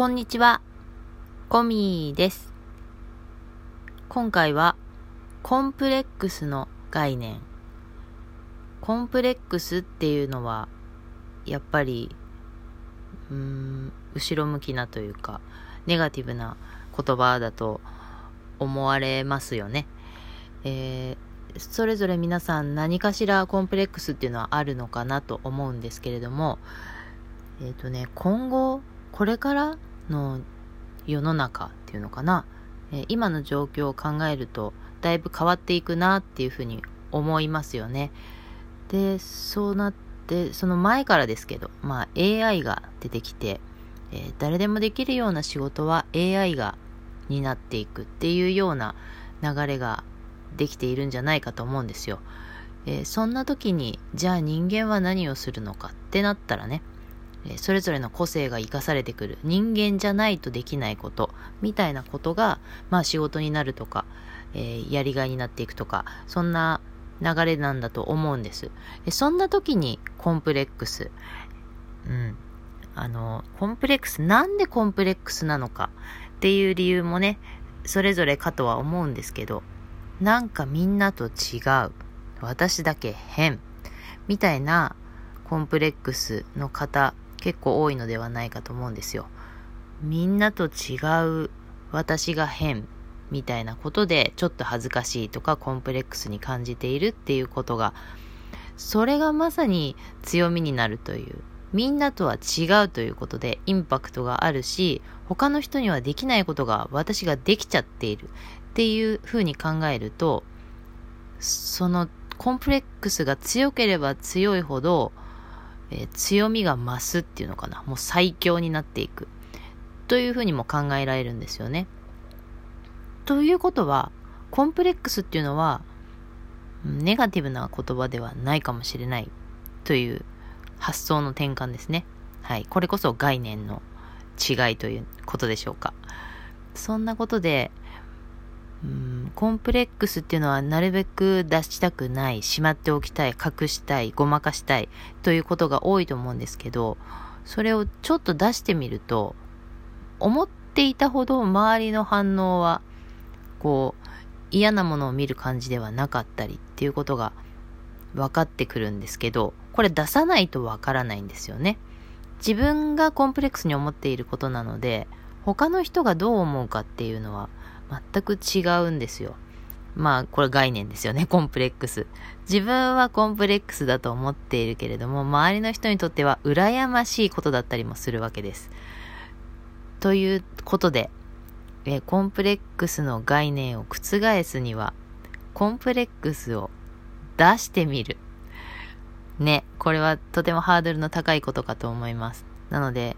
こんにちは、コミーです。今回は、コンプレックスの概念。コンプレックスっていうのは、やっぱり、うーん、後ろ向きなというか、ネガティブな言葉だと思われますよね。えー、それぞれ皆さん何かしらコンプレックスっていうのはあるのかなと思うんですけれども、えっ、ー、とね、今後、これからの世の中っていうのかな、え今の状況を考えるとだいぶ変わっていくなっていうふうに思いますよね。で、そうなって、その前からですけど、まあ AI が出てきて、えー、誰でもできるような仕事は AI が担っていくっていうような流れができているんじゃないかと思うんですよ。えー、そんな時に、じゃあ人間は何をするのかってなったらね、それぞれの個性が生かされてくる人間じゃないとできないことみたいなことが、まあ仕事になるとか、えー、やりがいになっていくとか、そんな流れなんだと思うんです。そんな時にコンプレックス。うん。あの、コンプレックス、なんでコンプレックスなのかっていう理由もね、それぞれかとは思うんですけど、なんかみんなと違う。私だけ変。みたいなコンプレックスの方結構多いのではないかと思うんですよ。みんなと違う私が変みたいなことでちょっと恥ずかしいとかコンプレックスに感じているっていうことがそれがまさに強みになるというみんなとは違うということでインパクトがあるし他の人にはできないことが私ができちゃっているっていうふうに考えるとそのコンプレックスが強ければ強いほどえー、強みが増すっていうのかな。もう最強になっていく。というふうにも考えられるんですよね。ということは、コンプレックスっていうのは、ネガティブな言葉ではないかもしれないという発想の転換ですね。はい。これこそ概念の違いということでしょうか。そんなことで、うんコンプレックスっていうのはなるべく出したくない、しまっておきたい、隠したい、ごまかしたいということが多いと思うんですけど、それをちょっと出してみると、思っていたほど周りの反応は、こう、嫌なものを見る感じではなかったりっていうことが分かってくるんですけど、これ出さないと分からないんですよね。自分がコンプレックスに思っていることなので、他の人がどう思うかっていうのは全く違うんですよ。まあ、これ概念ですよね、コンプレックス。自分はコンプレックスだと思っているけれども、周りの人にとっては羨ましいことだったりもするわけです。ということで、えコンプレックスの概念を覆すには、コンプレックスを出してみる。ね、これはとてもハードルの高いことかと思います。なので、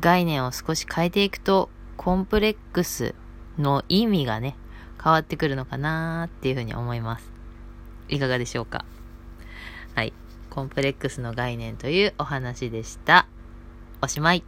概念を少し変えていくと、コンプレックスの意味がね、変わってくるのかなーっていうふうに思います。いかがでしょうか？はい。コンプレックスの概念というお話でした。おしまい。